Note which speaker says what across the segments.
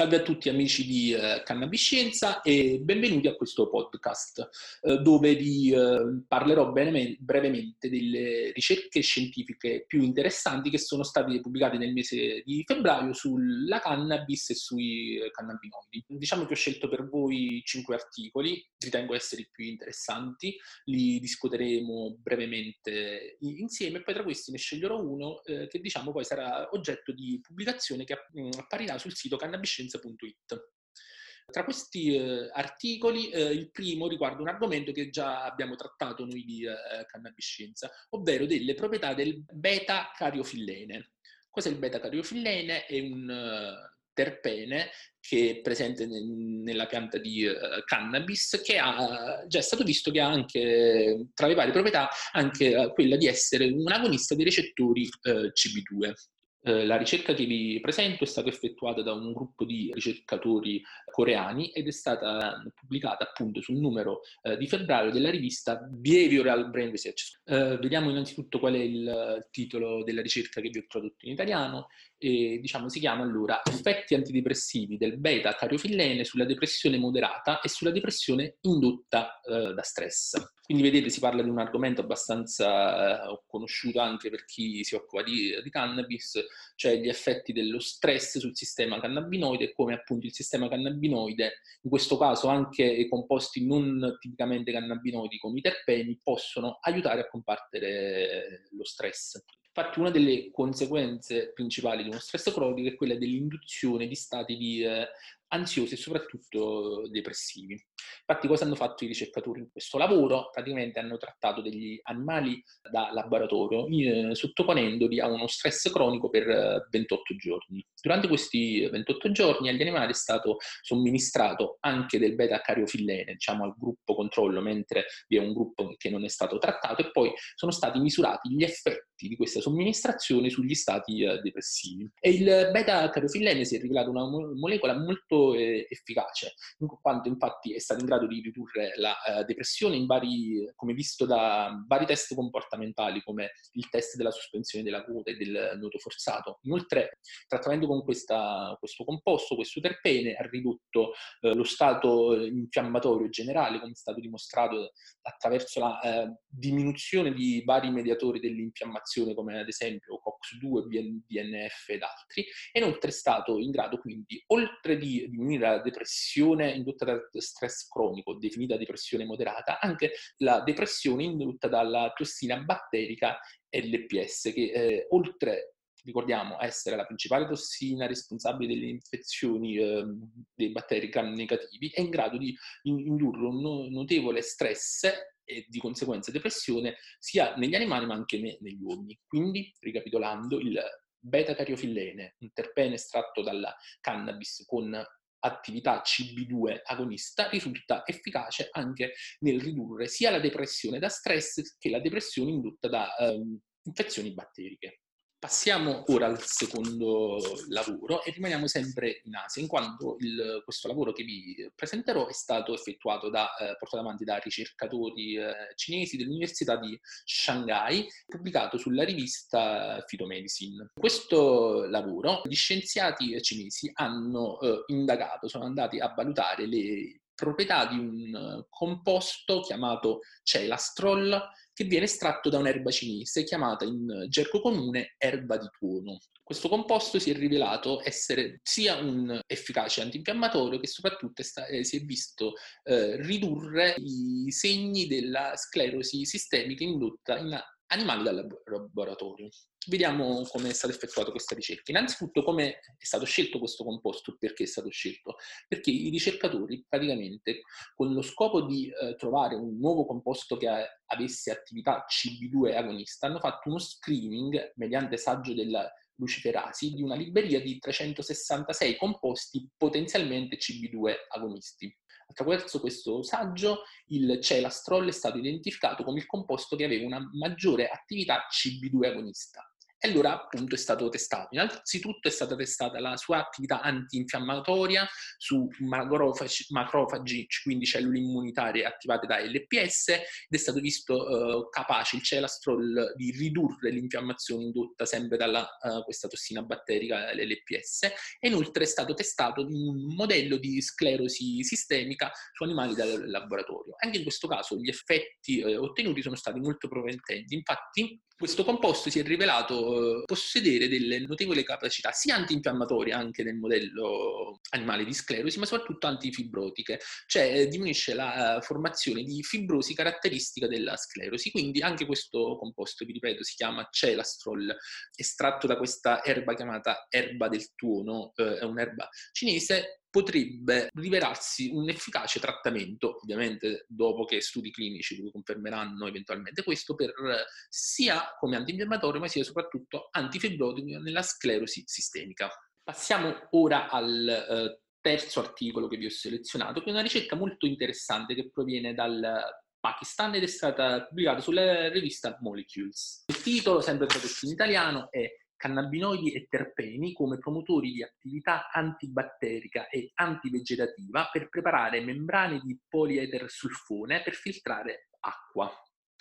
Speaker 1: Salve a tutti amici di eh, Cannabiscienza e benvenuti a questo podcast eh, dove vi eh, parlerò bene, brevemente delle ricerche scientifiche più interessanti che sono state pubblicate nel mese di febbraio sulla cannabis e sui cannabinoidi. Diciamo che ho scelto per voi cinque articoli, ritengo essere i più interessanti, li discuteremo brevemente insieme e poi tra questi ne sceglierò uno eh, che diciamo poi sarà oggetto di pubblicazione che apparirà sul sito cannabiscienza scienza.it. Tra questi eh, articoli, eh, il primo riguarda un argomento che già abbiamo trattato noi di eh, cannabiscienza, ovvero delle proprietà del beta-cariofillene. Cos'è il beta-cariofillene? È un uh, terpene che è presente nel, nella pianta di uh, cannabis, che ha già è stato visto che ha anche, tra le varie proprietà, anche uh, quella di essere un agonista dei recettori CB2. Eh, la ricerca che vi presento è stata effettuata da un gruppo di ricercatori coreani ed è stata pubblicata appunto sul numero eh, di febbraio della rivista Behavioral Brain Research. Eh, vediamo innanzitutto qual è il titolo della ricerca che vi ho tradotto in italiano e diciamo si chiama allora Effetti antidepressivi del beta cariofillene sulla depressione moderata e sulla depressione indotta eh, da stress. Quindi vedete si parla di un argomento abbastanza eh, conosciuto anche per chi si occupa di, di, cannabis, cioè gli effetti dello stress sul sistema cannabinoide e come appunto il sistema cannabinoide, in questo caso anche i composti non tipicamente cannabinoidi come i terpeni, possono aiutare a combattere lo stress. Infatti una delle conseguenze principali di uno stress cronico è quella dell'induzione di stati di eh, ansiosi e soprattutto depressivi. Infatti cosa hanno fatto i ricercatori in questo lavoro? Praticamente hanno trattato degli animali da laboratorio eh, sottoponendoli a uno stress cronico per 28 eh, giorni. Durante questi 28 giorni agli animali è stato somministrato anche del beta-cariofillene, diciamo al gruppo controllo, mentre vi è un gruppo che non è stato trattato e poi sono stati misurati gli effetti di questa somministrazizione sugli stati eh, depressivi. E il beta-cariofillene si è rivelato una molecola molto eh, efficace, in quanto infatti è stato in grado di ridurre la uh, depressione in vari, come visto da vari test comportamentali, come il test della sospensione della coda e del nuoto forzato. Inoltre, trattamento con questa, questo composto, questo terpene, ha ridotto uh, lo stato infiammatorio generale, come è stato dimostrato attraverso la uh, diminuzione di vari mediatori dell'infiammazione, come ad esempio COX-2, BNF ed altri, e inoltre è stato in grado quindi, oltre di diminuire la depressione indotta da stress cronico, definita depressione moderata, anche la depressione indotta dalla tossina batterica LPS, che eh, oltre ricordiamo essere la principale tossina responsabile delle infezioni eh, dei batteri gram negativi, è in grado di indurre un notevole stress e di conseguenza depressione sia negli animali ma anche ne, negli uomini. Quindi, ricapitolando, il beta-cariofillene, un terpene estratto dalla cannabis con attività CB2 agonista risulta efficace anche nel ridurre sia la depressione da stress che la depressione indotta da um, infezioni batteriche. Passiamo ora al secondo lavoro e rimaniamo sempre in Asia, in quanto il, questo lavoro che vi presenterò è stato effettuato da, eh, portato avanti da ricercatori eh, cinesi dell'Università di Shanghai, pubblicato sulla rivista Phytomedicine. Questo lavoro gli scienziati cinesi hanno eh, indagato, sono andati a valutare le proprietà di un composto chiamato celastrol che viene estratto da un'erba cinese chiamata in gergo comune erba di tuono. Questo composto si è rivelato essere sia un efficace antinfiammatorio che soprattutto sta- eh, si è visto eh, ridurre i segni della sclerosi sistemica indotta in animali dal laboratorio. Vediamo come è stata effettuata questa ricerca. Innanzitutto come è stato scelto questo composto, perché è stato scelto? Perché i ricercatori praticamente con lo scopo di eh, trovare un nuovo composto che avesse attività CB2 agonista hanno fatto uno screening mediante saggio della luciferasi di una libreria di 366 composti potenzialmente CB2 agonisti. Attraverso questo saggio il celastrol è stato identificato come il composto che aveva una maggiore attività CB2 agonista e allora appunto è stato testato. Innanzitutto è stata testata la sua attività antinfiammatoria su macrofagi, macrofagi quindi cellule immunitarie attivate da LPS, ed è stato visto eh, capace il celastrol di ridurre l'infiammazione indotta sempre da uh, questa tossina batterica, l'LPS, e inoltre è stato testato un modello di sclerosi sistemica su animali dal laboratorio. Anche in questo caso gli effetti eh, ottenuti sono stati molto promettenti, infatti questo composto si è rivelato eh, possedere delle notevoli capacità sia antinfiammatorie anche nel modello animale di sclerosi, ma soprattutto antifibrotiche, cioè eh, diminuisce la eh, formazione di fibrosi caratteristica della sclerosi. Quindi anche questo composto, vi ripeto, si chiama celastrol, estratto da questa erba chiamata erba del tuono, è un'erba cinese potrebbe rivelarsi un efficace trattamento, ovviamente dopo che studi clinici confermeranno eventualmente questo, per sia come antinfiammatorio ma sia soprattutto antifibrotico nella sclerosi sistemica. Passiamo ora al eh, terzo articolo che vi ho selezionato, che è una ricerca molto interessante che proviene dal Pakistan ed è stata pubblicata sulla rivista Molecules. Il titolo, sempre tradotto in italiano, è cannabinoidi e terpeni come promotori di attività antibatterica e antivegetativa per preparare membrane di poliedersulfone per filtrare acqua.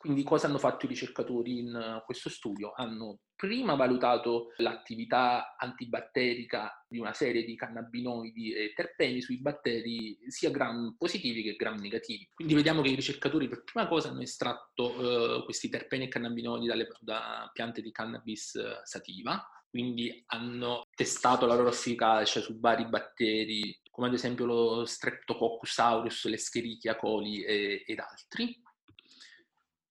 Speaker 1: Quindi cosa hanno fatto i ricercatori in eh, questo studio? Hanno prima valutato l'attività antibatterica di una serie di cannabinoidi e terpeni sui batteri sia gram positivi che gram negativi. Quindi vediamo che i ricercatori per prima cosa hanno estratto eh, questi terpeni e cannabinoidi dalle, da piante di cannabis eh, sativa, quindi hanno testato la loro efficacia su vari batteri come ad esempio lo Streptococcus aureus, l'Escherichia coli e, ed altri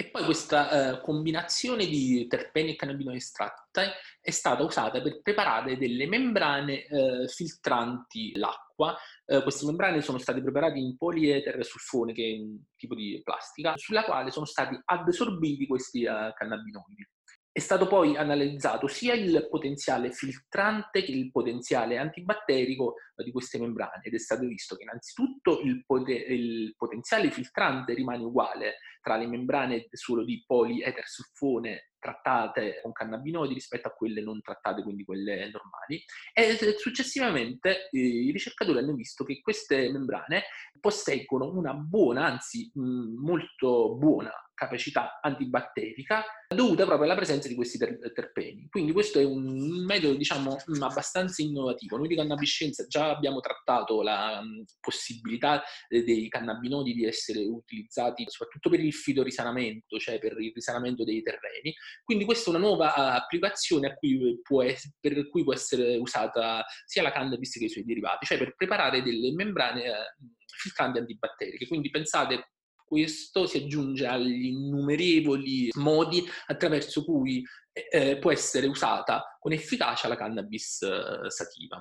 Speaker 1: e poi questa eh, combinazione di terpeni e cannabinoidi estratti è stata usata per preparare delle membrane eh, filtranti l'acqua. Eh, queste membrane sono state preparate in polietere sulfone, che è un tipo di plastica, sulla quale sono stati adsorbiti questi eh, cannabinoidi. È stato poi analizzato sia il potenziale filtrante che il potenziale antibatterico di queste membrane ed è stato visto che innanzitutto il, poter, il potenziale filtrante rimane uguale tra le membrane solo di polietersulfone trattate con cannabinoidi rispetto a quelle non trattate, quindi quelle normali. E successivamente eh, i ricercatori hanno visto che queste membrane posseggono una buona, anzi mh, molto buona capacità antibatterica dovuta proprio alla presenza di questi ter- terpeni. Quindi questo è un metodo, diciamo, abbastanza innovativo. Noi di cannabiscienza già abbiamo trattato la um, possibilità eh, dei cannabinoidi di essere utilizzati soprattutto per il fitorisanamento, cioè per il risanamento dei terreni. Quindi questa è una nuova applicazione cui es- per cui può essere usata sia la cannabis che i suoi derivati, cioè per preparare delle membrane eh, filtranti antibatteriche. Quindi pensate questo si aggiunge agli innumerevoli modi attraverso cui eh, può essere usata con efficacia la cannabis eh, sativa.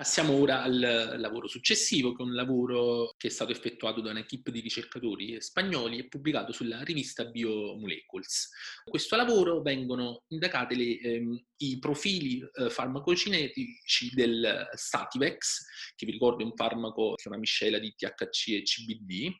Speaker 1: Passiamo ora al lavoro successivo, che è un lavoro che è stato effettuato da un'equipe di ricercatori spagnoli e pubblicato sulla rivista Biomolecules. In questo lavoro vengono indagati le, ehm, i profili eh, farmacocinetici del Sativex, che vi ricordo è un farmaco che è una miscela di THC e CBD,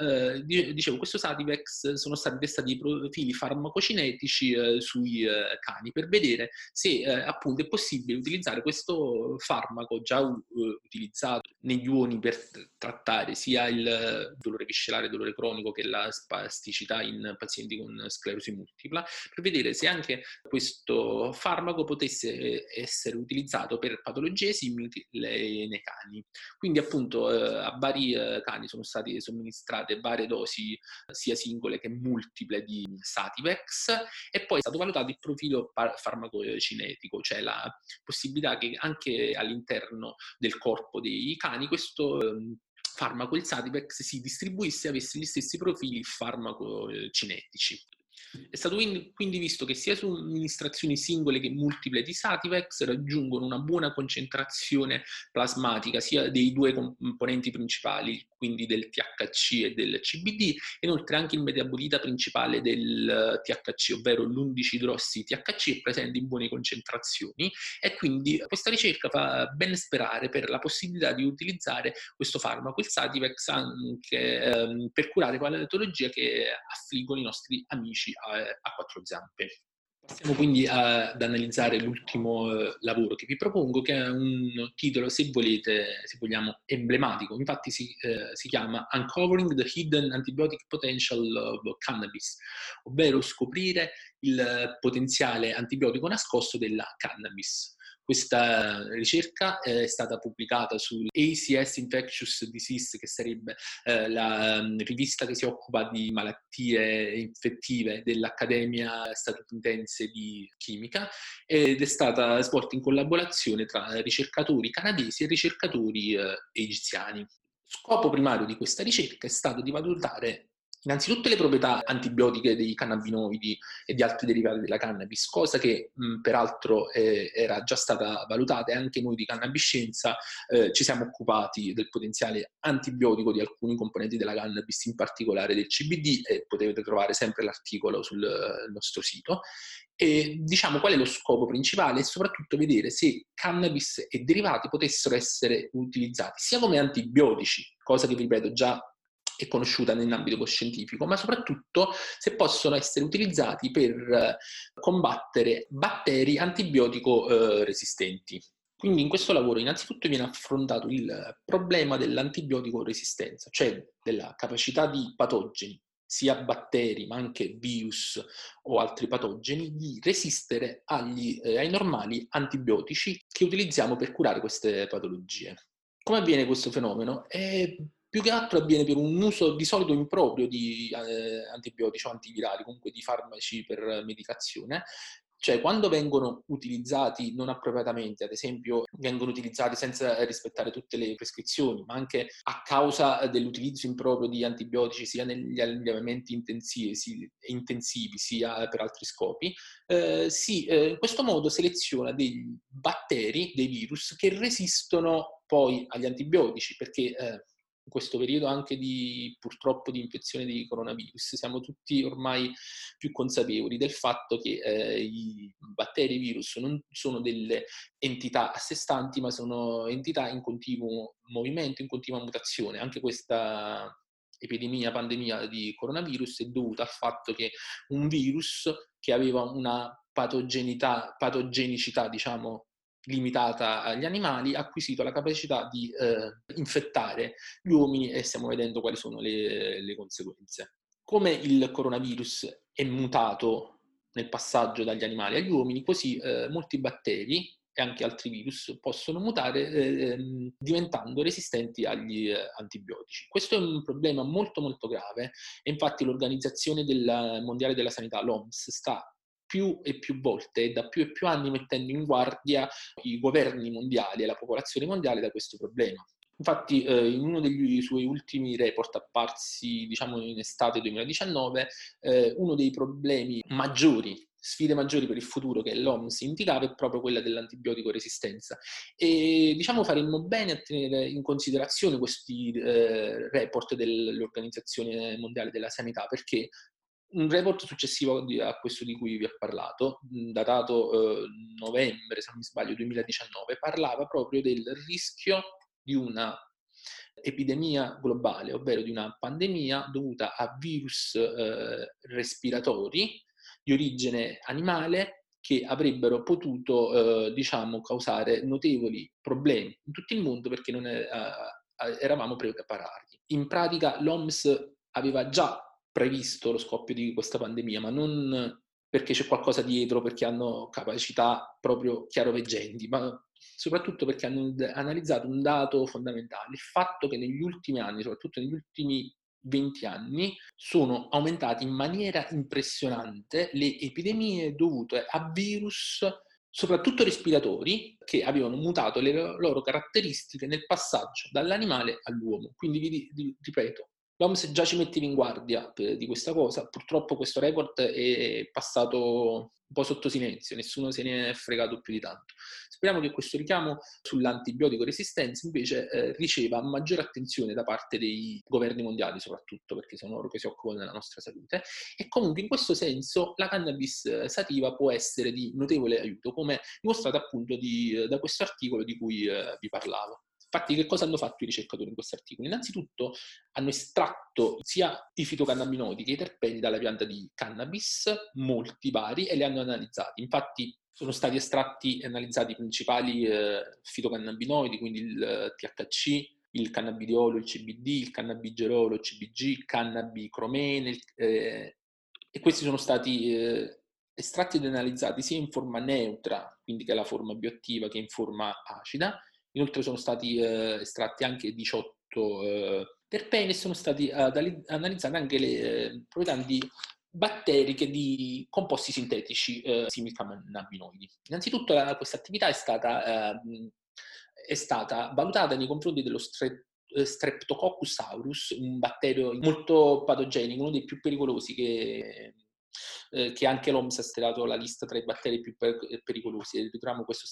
Speaker 1: eh, dicevo, questo Sativex sono stati testati i profili farmacocinetici eh, sui eh, cani per vedere se eh, appunto è possibile utilizzare questo farmaco già uh, utilizzato negli uoni per trattare sia il dolore viscerale, il dolore cronico che la spasticità in pazienti con sclerosi multipla, per vedere se anche questo farmaco potesse essere utilizzato per patologie simili nei cani. Quindi appunto eh, a vari eh, cani sono state somministrate varie dosi sia singole che multiple di Sativex e poi è stato valutato il profilo farmacocinetico, cioè la possibilità che anche all'interno del corpo dei cani questo ehm, farmaco, il Sativex, si distribuisse e avesse gli stessi profili farmacocinetici. È stato quindi visto che sia su amministrazioni singole che multiple di Sativex raggiungono una buona concentrazione plasmatica sia dei due componenti principali, quindi del THC e del CBD, e inoltre anche il metabolita principale del THC, ovvero l'11-idrossi THC, è presente in buone concentrazioni e quindi questa ricerca fa ben sperare per la possibilità di utilizzare questo farmaco, il Sativex, anche ehm, per curare patologie che affliggono i nostri amici a, a quattro zampe. Passiamo quindi ad analizzare l'ultimo eh, lavoro che vi propongo, che è un titolo, se volete, se vogliamo, emblematico. Infatti si, eh, si chiama Uncovering the Hidden Antibiotic Potential of Cannabis, ovvero scoprire il potenziale antibiotico nascosto della cannabis. Questa ricerca è stata pubblicata sull'ACS Infectious Disease, che sarebbe eh, la mm, rivista che si occupa di malattie infettive dell'Accademia statunitense di chimica ed è stata svolta in collaborazione tra ricercatori canadesi e ricercatori eh, egiziani. Scopo primario di questa ricerca è stato di valutare Innanzitutto le proprietà antibiotiche dei cannabinoidi e di altri derivati della cannabis, cosa che mh, peraltro eh, era già stata valutata e anche noi di cannabiscienza eh, ci siamo occupati del potenziale antibiotico di alcuni componenti della cannabis, in particolare del CBD e potete trovare sempre l'articolo sul nostro sito. E diciamo qual è lo scopo principale e soprattutto vedere se cannabis e derivati potessero essere utilizzati sia come antibiotici, cosa che vi ripeto già è conosciuta nell'ambito scientifico, ma soprattutto se possono essere utilizzati per eh, combattere batteri antibiotico eh, resistenti. Quindi in questo lavoro innanzitutto viene affrontato il problema dell'antibiotico resistenza, cioè della capacità di patogeni, sia batteri ma anche virus o altri patogeni, di resistere agli, eh, ai normali antibiotici che utilizziamo per curare queste patologie. Come avviene questo fenomeno? È più che altro avviene per un uso di solito improprio di eh, antibiotici o antivirali, comunque di farmaci per medicazione, cioè quando vengono utilizzati non appropriatamente, ad esempio vengono utilizzati senza rispettare tutte le prescrizioni, ma anche a causa dell'utilizzo improprio di antibiotici sia negli allevamenti intensivi, sia per altri scopi, eh, si eh, in questo modo seleziona dei batteri, dei virus che resistono poi agli antibiotici, perché eh, in questo periodo anche di purtroppo di infezione di coronavirus, siamo tutti ormai più consapevoli del fatto che eh, i batteri e i virus non sono delle entità a sé stanti, ma sono entità in continuo movimento, in continua mutazione. Anche questa epidemia, pandemia di coronavirus è dovuta al fatto che un virus che aveva una patogenicità, diciamo, limitata agli animali, ha acquisito la capacità di eh, infettare gli uomini e stiamo vedendo quali sono le, le conseguenze. Come il coronavirus è mutato nel passaggio dagli animali agli uomini, così eh, molti batteri e anche altri virus possono mutare eh, diventando resistenti agli eh, antibiotici. Questo è un problema molto molto grave e infatti l'Organizzazione della Mondiale della Sanità, l'OMS, sta più e più volte da più e più anni mettendo in guardia i governi mondiali e la popolazione mondiale da questo problema. Infatti, eh, in uno dei suoi ultimi report apparsi, diciamo, in estate 2019, eh, uno dei problemi maggiori sfide maggiori per il futuro che l'OMS indicava è proprio quella dell'antibiotico resistenza e diciamo faremmo bene a tenere in considerazione questi eh, report dell'Organizzazione Mondiale della Sanità perché un report successivo a questo di cui vi ho parlato, datato eh, novembre, se non mi sbaglio, 2019, parlava proprio del rischio di una epidemia globale, ovvero di una pandemia dovuta a virus eh, respiratori di origine animale che avrebbero potuto, eh, diciamo, causare notevoli problemi in tutto il mondo perché non è, eh, eravamo preparati. In pratica l'OMS aveva già previsto lo scoppio di questa pandemia, ma non perché c'è qualcosa dietro, perché hanno capacità proprio chiaroveggenti, ma soprattutto perché hanno analizzato un dato fondamentale, il fatto che negli ultimi anni, soprattutto negli ultimi 20 anni, sono aumentate in maniera impressionante le epidemie dovute a virus soprattutto respiratori, che avevano mutato le loro caratteristiche nel passaggio dall'animale all'uomo. Quindi vi ripeto, L'OMS già ci metteva in guardia per, di questa cosa, purtroppo questo report è passato un po' sotto silenzio, nessuno se ne è fregato più di tanto. Speriamo che questo richiamo sull'antibiotico resistenza invece eh, riceva maggiore attenzione da parte dei governi mondiali soprattutto, perché sono loro che si occupano della nostra salute, e comunque in questo senso la cannabis sativa può essere di notevole aiuto, come dimostrato appunto di, da questo articolo di cui eh, vi parlavo. Infatti, che cosa hanno fatto i ricercatori in questo articolo? Innanzitutto hanno estratto sia i fitocannabinoidi che i terpeni dalla pianta di cannabis, molti vari, e li hanno analizzati. Infatti, sono stati estratti e analizzati i principali eh, fitocannabinoidi, quindi il eh, THC, il cannabidiolo, il CBD, il cannabigerolo, il CBG, il cannabicromene, eh, e questi sono stati eh, estratti ed analizzati sia in forma neutra, quindi che è la forma bioattiva, che in forma acida. Inoltre sono stati eh, estratti anche 18 eh, terpeni e sono stati analizzate anche le eh, proprietà di batteriche di composti sintetici eh, simili cannabinoidi. Innanzitutto questa attività è stata, eh, è stata valutata nei confronti dello stre- eh, Streptococcus aureus, un batterio molto patogenico, uno dei più pericolosi che, eh, che anche l'OMS ha stilato la lista tra i batteri più per- pericolosi. Ritroviamo questo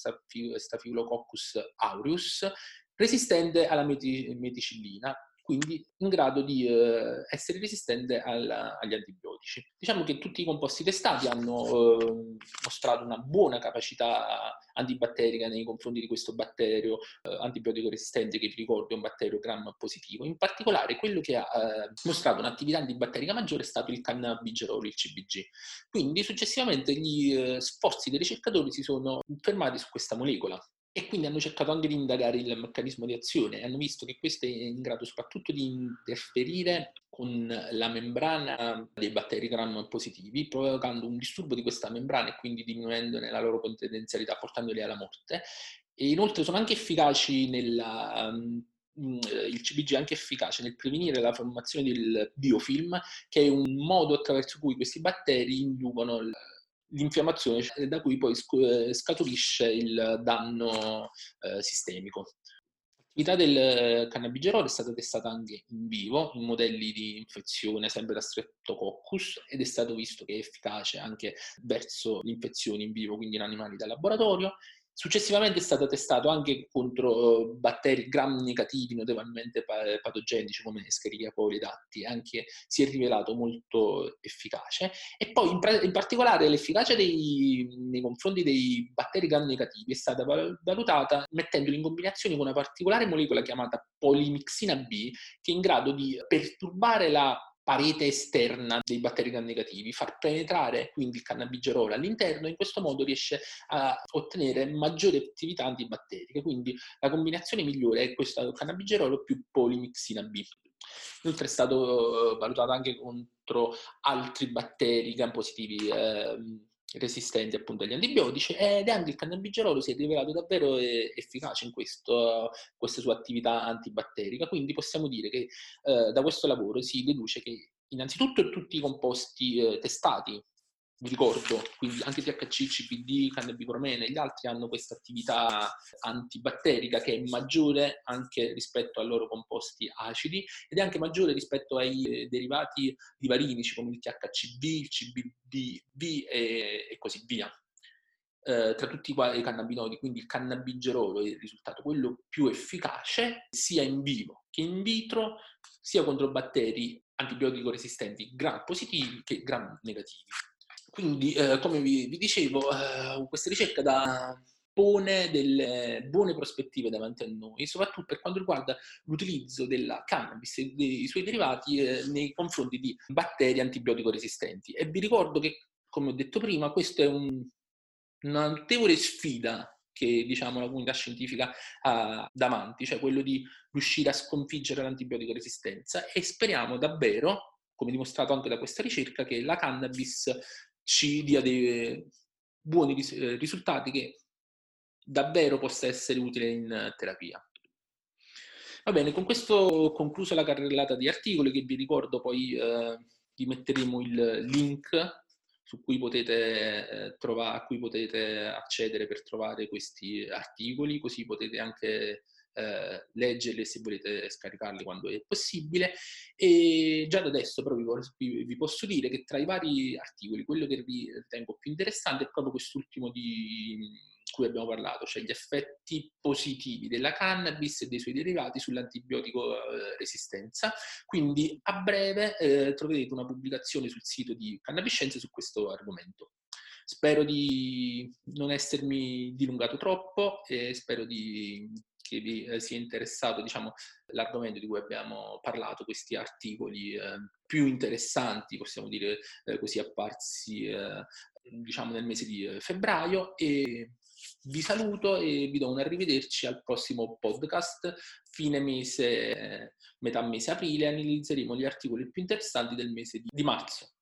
Speaker 1: Staphylococcus aureus, resistente alla meticillina, quindi in grado di eh, essere resistente alla, agli antibiotici. Diciamo che tutti i composti testati hanno eh, mostrato una buona capacità antibatterica nei confronti di questo batterio eh, antibiotico resistente che vi ricordo è un batterio gram positivo. In particolare quello che ha eh, mostrato un'attività antibatterica maggiore è stato il cannabigerolo, il CBG. Quindi successivamente gli eh, sforzi dei ricercatori si sono fermati su questa molecola e quindi hanno cercato anche di indagare il meccanismo di azione e hanno visto che questo è in grado soprattutto di interferire con la membrana dei batteri gram positivi, provocando un disturbo di questa membrana e quindi diminuendone la loro potenzialità, portandoli alla morte. E inoltre sono anche efficaci nella, um, il CBG è anche efficace nel prevenire la formazione del biofilm, che è un modo attraverso cui questi batteri inducono l'infiammazione da cui poi eh, scaturisce il danno eh, sistemico. L'attività del cannabigerolo è stata testata anche in vivo, in modelli di infezione sempre da Streptococcus ed è stato visto che è efficace anche verso le infezioni in vivo, quindi in animali da laboratorio Successivamente è stato testato anche contro eh, batteri gram negativi notevolmente patogenici come Escherichia coli datti, anche si è rivelato molto efficace. E poi in, in particolare l'efficacia dei, nei confronti dei batteri gram negativi è stata valutata mettendoli in combinazione con una particolare molecola chiamata polimixina B che è in grado di perturbare la parete esterna dei batteri gram negativi, far penetrare quindi il cannabigerolo all'interno e in questo modo riesce a ottenere maggiore attività antibatterica. Quindi la combinazione migliore è questa cannabigerolo più polimixina B. Inoltre è stato eh, valutato anche contro altri batteri gram positivi eh, resistenti appunto agli antibiotici ed anche il cannabigerolo si è rivelato davvero eh, efficace in questo, questa sua attività antibatterica, quindi possiamo dire che eh, da questo lavoro si deduce che innanzitutto tutti i composti eh, testati vi ricordo, quindi anche THC, CPD, cannabicromene e gli altri hanno questa attività antibatterica che è maggiore anche rispetto ai loro composti acidi ed è anche maggiore rispetto ai eh, derivati divarinici come il THCV, il CBDV e, e così via. Eh, tra tutti i cannabinoidi, quindi il cannabigerolo è il risultato quello più efficace sia in vivo che in vitro, sia contro batteri antibiotico resistenti gram positivi che gram negativi. Quindi, eh, come vi, vi dicevo, eh, questa ricerca da, pone delle buone prospettive davanti a noi, soprattutto per quanto riguarda l'utilizzo della cannabis e dei suoi derivati eh, nei confronti di batteri antibiotico resistenti. E vi ricordo che, come ho detto prima, questa è un, una notevole sfida che diciamo, la comunità scientifica ha davanti, cioè quello di riuscire a sconfiggere l'antibiotico resistenza e speriamo davvero, come dimostrato anche da questa ricerca, che la cannabis ci dia dei buoni eh, risultati che davvero possa essere utile in terapia. Va bene, con questo ho concluso la carrellata di articoli che vi ricordo poi eh, vi metteremo il link su cui potete, eh, trovare, a cui potete accedere per trovare questi articoli, così potete anche eh, leggerli se volete scaricarli quando è possibile. E già da adesso però vi, vi, posso dire che tra i vari articoli quello che ritengo più interessante è proprio quest'ultimo di cui abbiamo parlato, cioè gli effetti positivi della cannabis e dei suoi derivati sull'antibiotico eh, resistenza. Quindi a breve eh, troverete una pubblicazione sul sito di Cannabiscienze su questo argomento. Spero di non essermi dilungato troppo e spero di che vi eh, sia interessato diciamo, l'argomento di cui abbiamo parlato, questi articoli eh, più interessanti, possiamo dire eh, così, apparsi eh, diciamo nel mese di eh, febbraio e vi saluto e vi do un arrivederci al prossimo podcast. Fine mese, metà mese aprile, analizzeremo gli articoli più interessanti del mese di marzo.